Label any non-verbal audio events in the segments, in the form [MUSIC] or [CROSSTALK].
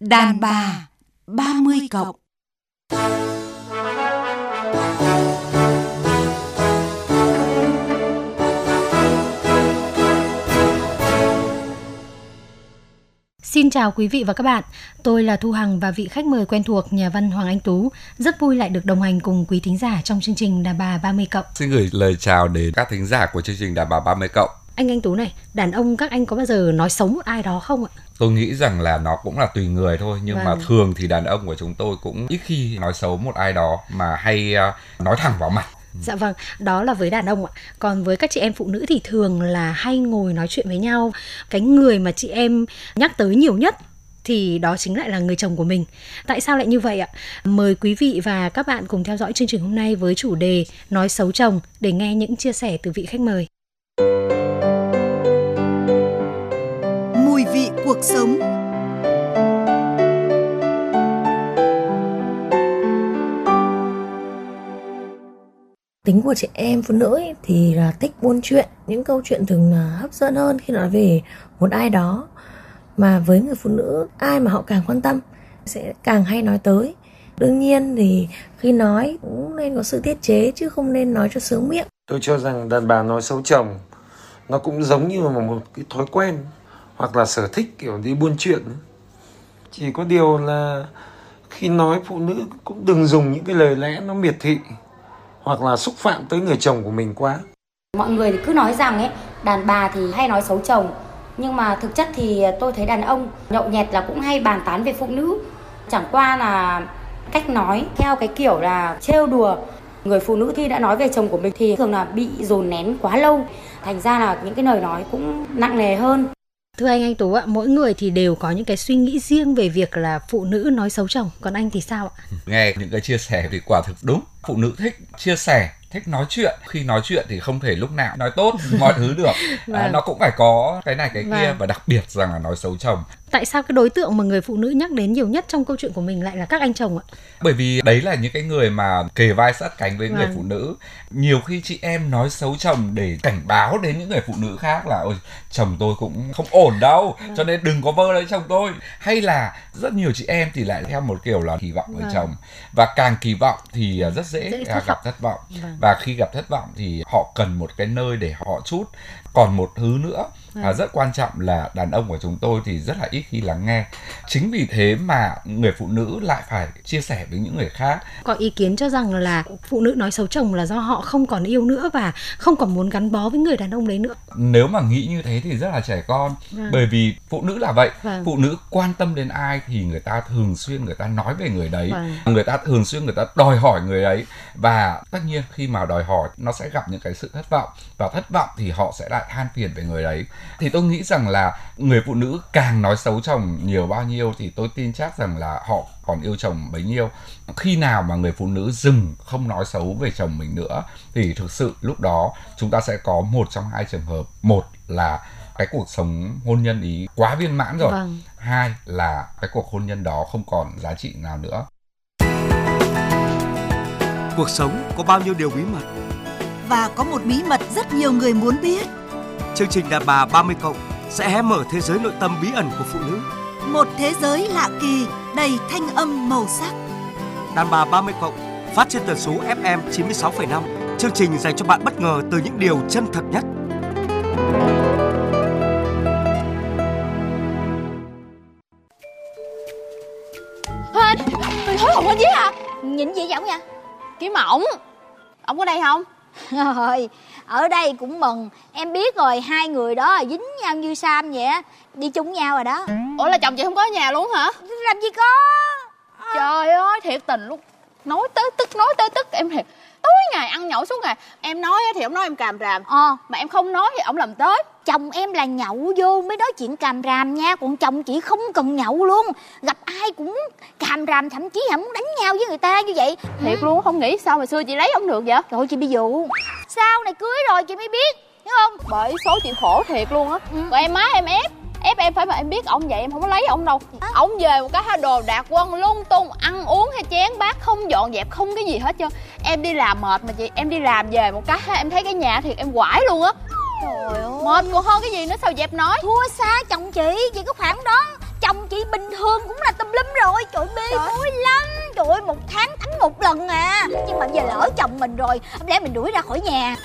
Đàn bà 30 cộng Xin chào quý vị và các bạn, tôi là Thu Hằng và vị khách mời quen thuộc nhà văn Hoàng Anh Tú. Rất vui lại được đồng hành cùng quý thính giả trong chương trình Đàn bà 30 cộng. Xin gửi lời chào đến các thính giả của chương trình Đàn bà 30 cộng. Anh Anh Tú này, đàn ông các anh có bao giờ nói xấu một ai đó không ạ? Tôi nghĩ rằng là nó cũng là tùy người thôi nhưng Vâng. mà thường thì đàn ông của chúng tôi cũng ít khi nói xấu một ai đó mà hay ờ, nói thẳng vào mặt. Dạ vâng, đó là với đàn ông ạ. Còn với các chị em phụ nữ thì thường là hay ngồi nói chuyện với nhau. Cái người mà chị em nhắc tới nhiều nhất thì đó chính lại là người chồng của mình. Tại sao lại như vậy ạ? Mời quý vị và các bạn cùng theo dõi chương trình hôm nay với chủ đề Nói xấu chồng để nghe những chia sẻ từ vị khách mời. Sống. Tính của chị em phụ nữ ấy, thì là thích buôn chuyện những câu chuyện thường là hấp dẫn hơn khi nói về một ai đó. Mà với người phụ nữ ai mà họ càng quan tâm sẽ càng hay nói tới. Đương nhiên thì khi nói cũng nên có sự tiết chế chứ không nên nói cho sướng miệng. Tôi cho rằng đàn bà nói xấu chồng nó cũng giống như là một cái thói quen hoặc là sở thích kiểu đi buôn chuyện. Chỉ có điều là khi nói phụ nữ cũng đừng dùng những cái lời lẽ nó miệt thị hoặc là xúc phạm tới người chồng của mình quá. Mọi người thì cứ nói rằng ấy, đàn bà thì hay nói xấu chồng Nhưng mà thực chất thì tôi thấy đàn ông nhậu nhẹt là cũng hay bàn tán về phụ nữ Chẳng qua là cách nói theo cái kiểu là trêu đùa Người phụ nữ khi đã nói về chồng của mình thì thường là bị dồn nén quá lâu Thành ra là những cái lời nói cũng nặng nề hơn Thưa anh Anh Tú ạ, mỗi người thì đều có những cái suy nghĩ riêng về việc là phụ nữ nói xấu chồng. Còn anh thì sao ạ? Nghe những cái chia sẻ thì quả thực đúng. Phụ nữ thích chia sẻ, thích nói chuyện. Khi nói chuyện thì không thể lúc nào nói tốt mọi thứ được. [LAUGHS] À, Vâng. nó cũng phải có cái này cái kia Vâng. và đặc biệt rằng là nói xấu chồng. Tại sao cái đối tượng mà người phụ nữ nhắc đến nhiều nhất trong câu chuyện của mình lại là các anh chồng ạ? Bởi vì đấy là những cái người mà kề vai sát cánh với người Vâng. phụ nữ. Nhiều khi chị em nói xấu chồng để cảnh báo đến những người phụ nữ khác là ôi chồng tôi cũng không ổn đâu, Vâng. cho nên đừng có vơ lấy chồng tôi. Hay là rất nhiều chị em thì lại theo một kiểu là kỳ vọng Vâng. chồng và càng kỳ vọng thì rất dễ, Dễ à, thất gặp thất vọng. Vâng. Và khi gặp thất vọng thì họ cần một cái nơi để họ chút. Còn một thứ nữa à, rất quan trọng là đàn ông của chúng tôi thì rất là ít khi lắng nghe. Chính vì thế mà người phụ nữ lại phải chia sẻ với những người khác Có ý kiến cho rằng là phụ nữ nói xấu chồng là do họ không còn yêu nữa và không còn muốn gắn bó với người đàn ông đấy nữa. nếu mà nghĩ như thế thì rất là trẻ con Vâng. bởi vì phụ nữ là vậy Vâng. phụ nữ quan tâm đến ai thì người ta thường xuyên người ta nói về người đấy Vâng. người ta thường xuyên người ta đòi hỏi người ấy và tất nhiên khi mà đòi hỏi nó sẽ gặp những cái sự thất vọng và thất vọng thì họ sẽ lại than phiền về người đấy thì tôi nghĩ rằng là người phụ nữ càng nói xấu chồng nhiều bao nhiêu thì tôi tin chắc rằng là họ còn yêu chồng bấy nhiêu khi nào mà người phụ nữ dừng không nói xấu về chồng mình nữa thì thực sự lúc đó chúng ta sẽ có một trong hai trường hợp một là cái cuộc sống hôn nhân ý quá viên mãn rồi Vâng. hai là cái cuộc hôn nhân đó không còn giá trị nào nữa Cuộc sống có bao nhiêu điều bí mật. và có một bí mật rất nhiều người muốn biết. Chương trình Đàn bà 30 cộng sẽ hé mở thế giới nội tâm bí ẩn của phụ nữ. Một thế giới lạ kỳ đầy thanh âm màu sắc. Đàn bà 30 cộng phát trên tần số FM 96,5. Chương trình dành cho bạn bất ngờ từ những điều chân thật nhất. Hên, tôi thấy ông ở dưới à Nhìn gì vậy ông nha Kiếm ổng Ông có đây không [LAUGHS] Rồi, ở đây cũng mừng. Em biết rồi, hai người đó dính nhau như Sam vậy á. Đi chung nhau rồi đó. Ủa là chồng chị không có ở nhà luôn hả? Làm gì có. Trời ơi thiệt tình luôn. Nói tới tức nói tới tức em thiệt Tối ngày ăn nhậu suốt ngày. Em nói á thì ông nói em càm ràm. Ờ, Mà em không nói thì ông làm tới. Chồng em là nhậu vô mới nói chuyện càm ràm nha Còn chồng chị không cần nhậu luôn. Gặp ai cũng càm ràm thậm chí là muốn đánh nhau với người ta như vậy. Thiệt luôn không nghĩ sao mà xưa chị lấy ông được vậy? Trời chị bị dụ. Sau này cưới rồi chị mới biết Hiểu không? Bởi số chị khổ thiệt luôn á. Ừ. Còn em má em ép ép em phải mà em biết ông vậy em không có lấy ông đâu. Ông về một cái đồ đạc quân lung tung ăn uống hay chén bát không dọn dẹp không cái gì hết trơn. Em đi làm mệt mà chị em đi làm về một cái em thấy cái nhà thiệt em quải luôn á. Trời ơi. Mệt còn hơn cái gì nữa sao dẹp nói? Thua xa chồng chị Chị có khoảng đó. Chồng chị bình thường cũng là tùm rồi trời bê bối lắm. Trời ơi một tháng tắm một lần à. Nhưng mà giờ lỡ chồng mình rồi không lẽ mình đuổi ra khỏi nhà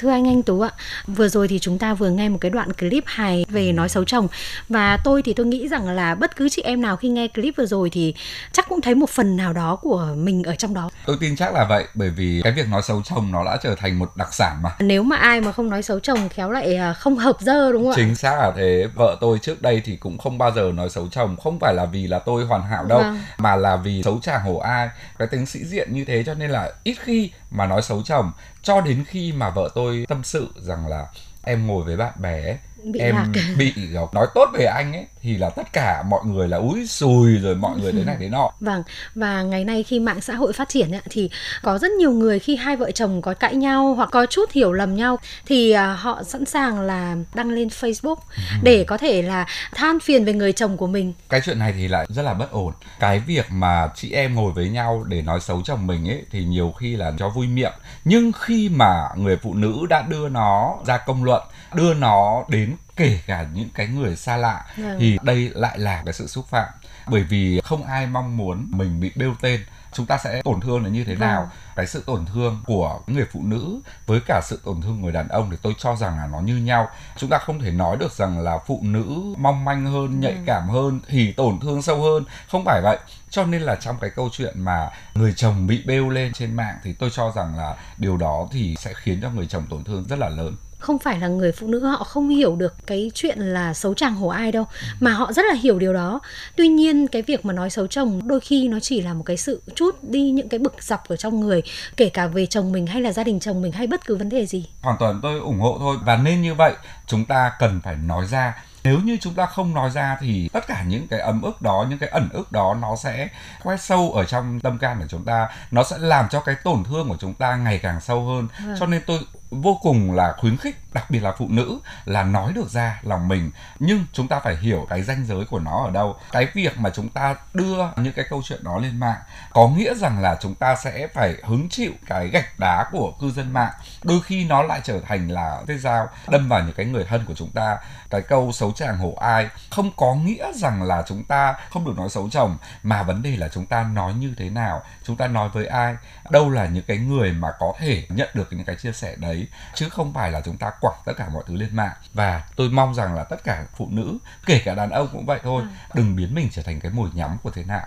Thưa anh Anh Tú ạ, vừa rồi thì chúng ta vừa nghe một cái đoạn clip hài về nói xấu chồng và tôi thì tôi nghĩ rằng là bất cứ chị em nào khi nghe clip vừa rồi thì chắc cũng thấy một phần nào đó của mình ở trong đó. Tôi tin chắc là vậy bởi vì cái việc nói xấu chồng nó đã trở thành một đặc sản mà. Nếu mà ai mà không nói xấu chồng khéo lại à, không hợp dơ đúng không ạ? Chính xác là thế. Vợ tôi trước đây thì cũng không bao giờ nói xấu chồng, không phải là vì là tôi hoàn hảo đâu, Vâng. mà là vì xấu chàng hổ ai. Cái tính sĩ diện như thế cho nên là ít khi mà nói xấu chồng cho đến khi mà vợ tôi tâm sự rằng là em ngồi với bạn bè ấy, Bị em lạc. [LAUGHS] bị nói tốt về anh ấy thì là tất cả mọi người là úi xùi rồi mọi người thế này thế nọ [LAUGHS] Vâng, và ngày nay khi mạng xã hội phát triển ạ, thì có rất nhiều người khi hai vợ chồng có cãi nhau hoặc có chút hiểu lầm nhau thì à, họ sẵn sàng là đăng lên Facebook để có thể là than phiền về người chồng của mình. cái chuyện này thì lại rất là bất ổn cái việc mà chị em ngồi với nhau để nói xấu chồng mình ấy thì nhiều khi là cho vui miệng nhưng khi mà người phụ nữ đã đưa nó ra công luận đưa nó đến kể cả những cái người xa lạ Vâng. thì đây lại là cái sự xúc phạm. Bởi vì không ai mong muốn mình bị bêu tên. Chúng ta sẽ tổn thương là như thế nào? Vâng. cái sự tổn thương của người phụ nữ với cả sự tổn thương người đàn ông thì tôi cho rằng là nó như nhau. Chúng ta không thể nói được rằng là phụ nữ mong manh hơn nhạy cảm hơn thì tổn thương sâu hơn. Không phải vậy. Cho nên là trong cái câu chuyện mà người chồng bị bêu lên trên mạng thì tôi cho rằng là điều đó thì sẽ khiến cho người chồng tổn thương rất là lớn Không phải là người phụ nữ họ không hiểu được cái chuyện là xấu chàng hổ ai đâu mà họ rất là hiểu điều đó. Tuy nhiên cái việc mà nói xấu chồng đôi khi nó chỉ là một cái sự chút đi những cái bực dọc ở trong người kể cả về chồng mình hay là gia đình chồng mình hay bất cứ vấn đề gì. hoàn toàn tôi ủng hộ thôi và nên như vậy chúng ta cần phải nói ra nếu như chúng ta không nói ra thì tất cả những cái ấm ức đó những cái ẩn ức đó nó sẽ quét sâu ở trong tâm can của chúng ta nó sẽ làm cho cái tổn thương của chúng ta ngày càng sâu hơn Vâng. cho nên tôi vô cùng là khuyến khích, đặc biệt là phụ nữ, là nói được ra lòng mình. Nhưng chúng ta phải hiểu cái ranh giới của nó ở đâu. Cái việc mà chúng ta đưa những cái câu chuyện đó lên mạng, có nghĩa rằng là chúng ta sẽ phải hứng chịu cái gạch đá của cư dân mạng. Đôi khi nó lại trở thành là cái dao đâm vào những cái người thân của chúng ta. Cái câu xấu chàng hổ ai, không có nghĩa rằng là chúng ta không được nói xấu chồng, mà vấn đề là chúng ta nói như thế nào, chúng ta nói với ai, đâu là những cái người mà có thể nhận được những cái chia sẻ đấy chứ không phải là chúng ta quẳng tất cả mọi thứ lên mạng. Và tôi mong rằng là tất cả phụ nữ kể cả đàn ông cũng vậy thôi đừng biến mình trở thành cái mồi nhắm của thế nào.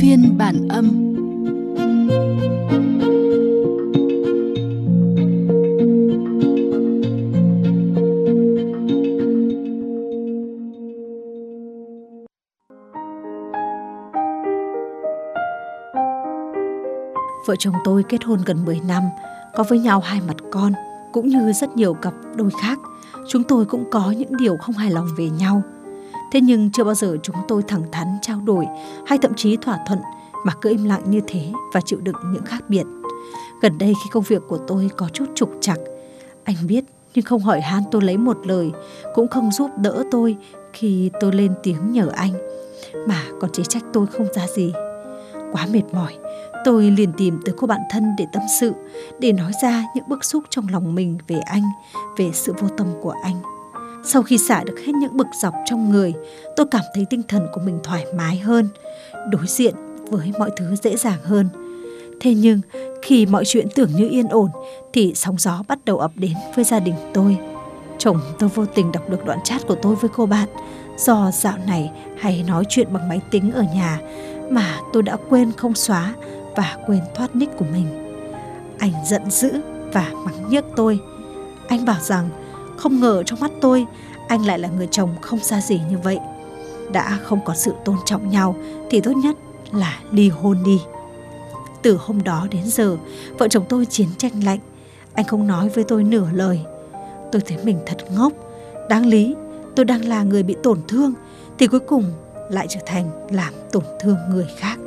Phiên bản âm Vợ chồng tôi kết hôn gần 10 năm, có với nhau hai mặt con, cũng như rất nhiều cặp đôi khác. Chúng tôi cũng có những điều không hài lòng về nhau. Thế nhưng chưa bao giờ chúng tôi thẳng thắn trao đổi hay thậm chí thỏa thuận mà cứ im lặng như thế và chịu đựng những khác biệt. Gần đây khi công việc của tôi có chút trục trặc, anh biết nhưng không hỏi han tôi lấy một lời, cũng không giúp đỡ tôi khi tôi lên tiếng nhờ anh, mà còn chỉ trách tôi không ra gì. Quá mệt mỏi, tôi liền tìm tới cô bạn thân để tâm sự, để nói ra những bức xúc trong lòng mình về anh, về sự vô tâm của anh. Sau khi xả được hết những bực dọc trong người, tôi cảm thấy tinh thần của mình thoải mái hơn, đối diện với mọi thứ dễ dàng hơn. Thế nhưng, khi mọi chuyện tưởng như yên ổn, thì sóng gió bắt đầu ập đến với gia đình tôi. Chồng tôi vô tình đọc được đoạn chat của tôi với cô bạn, do dạo này hay nói chuyện bằng máy tính ở nhà mà tôi đã quên không xóa và quên thoát nick của mình. Anh giận dữ và mắng nhiếc tôi. Anh bảo rằng không ngờ trong mắt tôi anh lại là người chồng không xa gì như vậy. Đã không có sự tôn trọng nhau thì tốt nhất là ly hôn đi. Từ hôm đó đến giờ, vợ chồng tôi chiến tranh lạnh. Anh không nói với tôi nửa lời. Tôi thấy mình thật ngốc. Đáng lý, tôi đang là người bị tổn thương thì cuối cùng lại trở thành làm tổn thương người khác.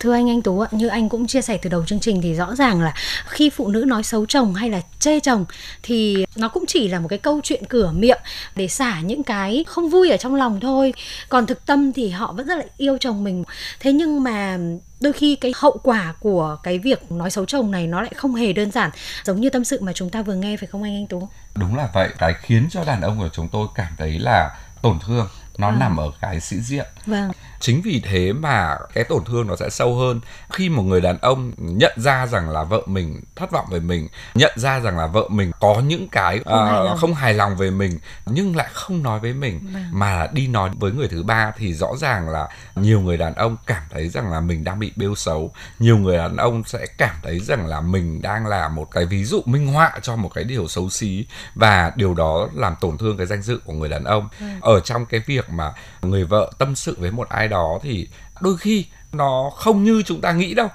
Thưa anh anh Tú ạ, như anh cũng chia sẻ từ đầu chương trình thì rõ ràng là khi phụ nữ nói xấu chồng hay là chê chồng thì nó cũng chỉ là một cái câu chuyện cửa miệng để xả những cái không vui ở trong lòng thôi. Còn thực tâm thì họ vẫn rất là yêu chồng mình. Thế nhưng mà đôi khi cái hậu quả của cái việc nói xấu chồng này nó lại không hề đơn giản giống như tâm sự mà chúng ta vừa nghe phải không anh anh Tú? Đúng là vậy, cái khiến cho đàn ông của chúng tôi cảm thấy là tổn thương nó Vâng. nằm ở cái sĩ diện Vâng. Chính vì thế mà cái tổn thương nó sẽ sâu hơn khi một người đàn ông nhận ra rằng là vợ mình thất vọng về mình nhận ra rằng là vợ mình có những cái Không hài ờ, lòng. không hài lòng về mình nhưng lại không nói với mình Vâng. mà đi nói với người thứ ba thì rõ ràng là nhiều người đàn ông cảm thấy rằng là mình đang bị bêu xấu nhiều người đàn ông sẽ cảm thấy rằng là mình đang là một cái ví dụ minh họa cho một cái điều xấu xí và điều đó làm tổn thương cái danh dự của người đàn ông Vâng. ở trong cái việc mà người vợ tâm sự với một ai đó thì đôi khi nó không như chúng ta nghĩ đâu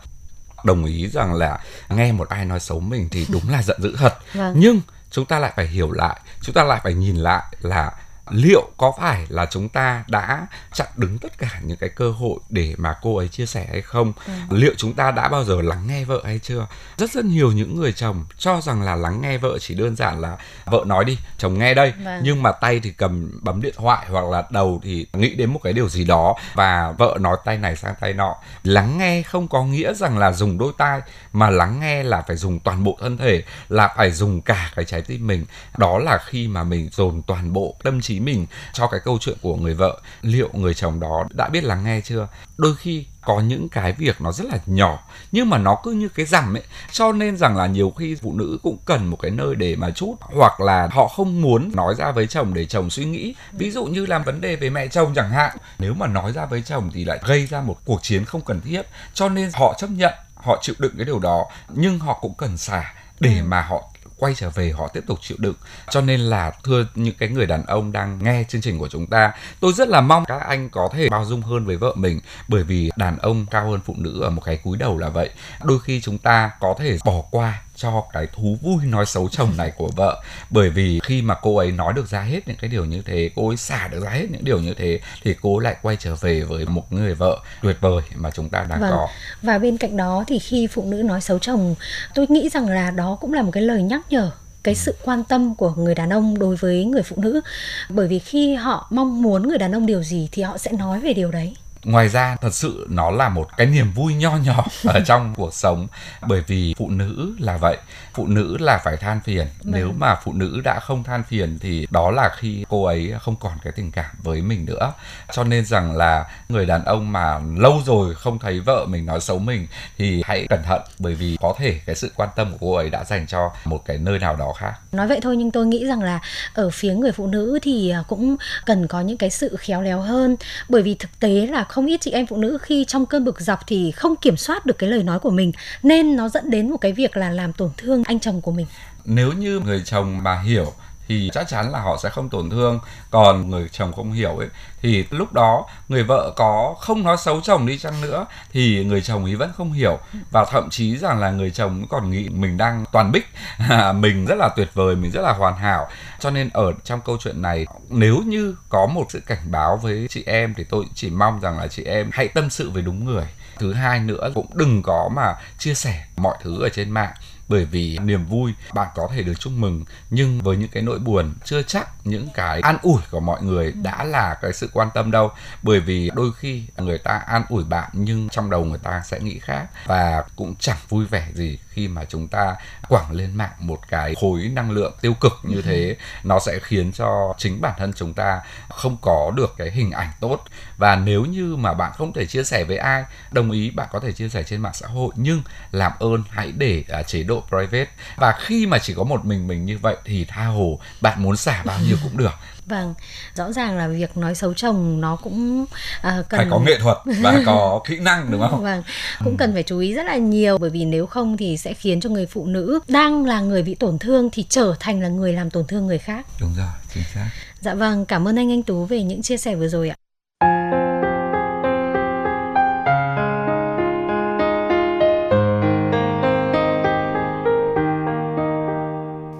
đồng ý rằng là nghe một ai nói xấu mình thì đúng là giận dữ thật [LAUGHS] Vâng. nhưng chúng ta lại phải hiểu lại chúng ta lại phải nhìn lại là liệu có phải là chúng ta đã chặn đứng tất cả những cái cơ hội để mà cô ấy chia sẻ hay không? Liệu chúng ta đã bao giờ lắng nghe vợ hay chưa? Rất rất nhiều những người chồng cho rằng là lắng nghe vợ chỉ đơn giản là vợ nói đi chồng nghe đây. Vâng. nhưng mà tay thì cầm bấm điện thoại hoặc là đầu thì nghĩ đến một cái điều gì đó và vợ nói tay này sang tay nọ. Lắng nghe không có nghĩa rằng là dùng đôi tai mà lắng nghe là phải dùng toàn bộ thân thể là phải dùng cả cái trái tim mình. Đó là khi mà mình dồn toàn bộ tâm trí mình cho cái câu chuyện của người vợ, liệu người chồng đó đã biết lắng nghe chưa? Đôi khi có những cái việc nó rất là nhỏ, nhưng mà nó cứ như cái rằm ấy. Cho nên rằng là nhiều khi phụ nữ cũng cần một cái nơi để mà chút, hoặc là họ không muốn nói ra với chồng để chồng suy nghĩ. Ví dụ như làm vấn đề về mẹ chồng chẳng hạn, nếu mà nói ra với chồng thì lại gây ra một cuộc chiến không cần thiết. Cho nên họ chấp nhận, họ chịu đựng cái điều đó, nhưng họ cũng cần xả để mà họ quay trở về, họ tiếp tục chịu đựng. Cho nên là, thưa những cái người đàn ông đang nghe chương trình của chúng ta, tôi rất là mong các anh có thể bao dung hơn với vợ mình, bởi vì đàn ông cao hơn phụ nữ ở một cái cúi đầu là vậy. Đôi khi chúng ta có thể bỏ qua cho cái thú vui nói xấu chồng này của vợ. Bởi vì khi mà cô ấy nói được ra hết những cái điều như thế cô ấy xả được ra hết những điều như thế thì cô lại quay trở về với một người vợ tuyệt vời mà chúng ta đang Vâng. có. Và bên cạnh đó thì khi phụ nữ nói xấu chồng, tôi nghĩ rằng là đó cũng là một cái lời nhắc nhở cái sự quan tâm của người đàn ông đối với người phụ nữ. Bởi vì khi họ mong muốn người đàn ông điều gì thì họ sẽ nói về điều đấy ngoài ra thật sự nó là một cái niềm vui nho nhỏ ở [LAUGHS] trong cuộc sống. Bởi vì phụ nữ là vậy. Phụ nữ là phải than phiền. Nếu mà phụ nữ đã không than phiền thì đó là khi cô ấy không còn cái tình cảm với mình nữa. Cho nên rằng là người đàn ông mà lâu rồi không thấy vợ mình nói xấu mình thì hãy cẩn thận. Bởi vì có thể cái sự quan tâm của cô ấy đã dành cho một cái nơi nào đó khác. Nói vậy thôi nhưng tôi nghĩ rằng là ở phía người phụ nữ thì à, cũng cần có những cái sự khéo léo hơn. Bởi vì thực tế là không ít chị em phụ nữ khi trong cơn bực dọc thì không kiểm soát được cái lời nói của mình, nên nó dẫn đến một cái việc là làm tổn thương anh chồng của mình. Nếu như người chồng mà hiểu thì chắc chắn là họ sẽ không tổn thương. Còn người chồng không hiểu ấy, thì lúc đó người vợ có không nói xấu chồng đi chăng nữa thì người chồng ấy vẫn không hiểu. Và thậm chí rằng là người chồng còn nghĩ mình đang toàn bích. [LAUGHS] Mình rất là tuyệt vời, mình rất là hoàn hảo. Cho nên ở trong câu chuyện này, nếu như có một sự cảnh báo với chị em thì tôi chỉ mong rằng là chị em hãy tâm sự với đúng người. Thứ hai nữa, cũng đừng có mà chia sẻ mọi thứ ở trên mạng bởi vì niềm vui, bạn có thể được chúc mừng, nhưng với những cái nỗi buồn, chưa chắc những cái an ủi của mọi người đã là cái sự quan tâm đâu. Bởi vì đôi khi người ta an ủi bạn, nhưng trong đầu người ta sẽ nghĩ khác. Và cũng chẳng vui vẻ gì khi mà chúng ta quẳng lên mạng một cái khối năng lượng tiêu cực như thế. Nó sẽ khiến cho chính bản thân chúng ta không có được cái hình ảnh tốt. Và nếu như mà bạn không thể chia sẻ với ai, đồng ý bạn có thể chia sẻ trên mạng xã hội. Nhưng làm ơn hãy để à, chế độ private và khi mà chỉ có một mình mình như vậy thì tha hồ bạn muốn xả bao nhiêu cũng được [LAUGHS] vâng rõ ràng là việc nói xấu chồng nó cũng à, cần phải có nghệ thuật và [LAUGHS] có kỹ năng đúng không Vâng, cũng cần phải chú ý rất là nhiều bởi vì nếu không thì sẽ khiến cho người phụ nữ đang là người bị tổn thương thì trở thành là người làm tổn thương người khác. đúng rồi chính xác Dạ vâng, cảm ơn anh anh Tú về những chia sẻ vừa rồi ạ.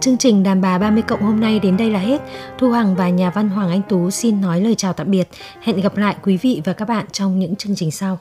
Chương trình Đàn bà 30 cộng hôm nay đến đây là hết. Thu Hằng và nhà văn Hoàng Anh Tú xin nói lời chào tạm biệt. Hẹn gặp lại quý vị và các bạn trong những chương trình sau.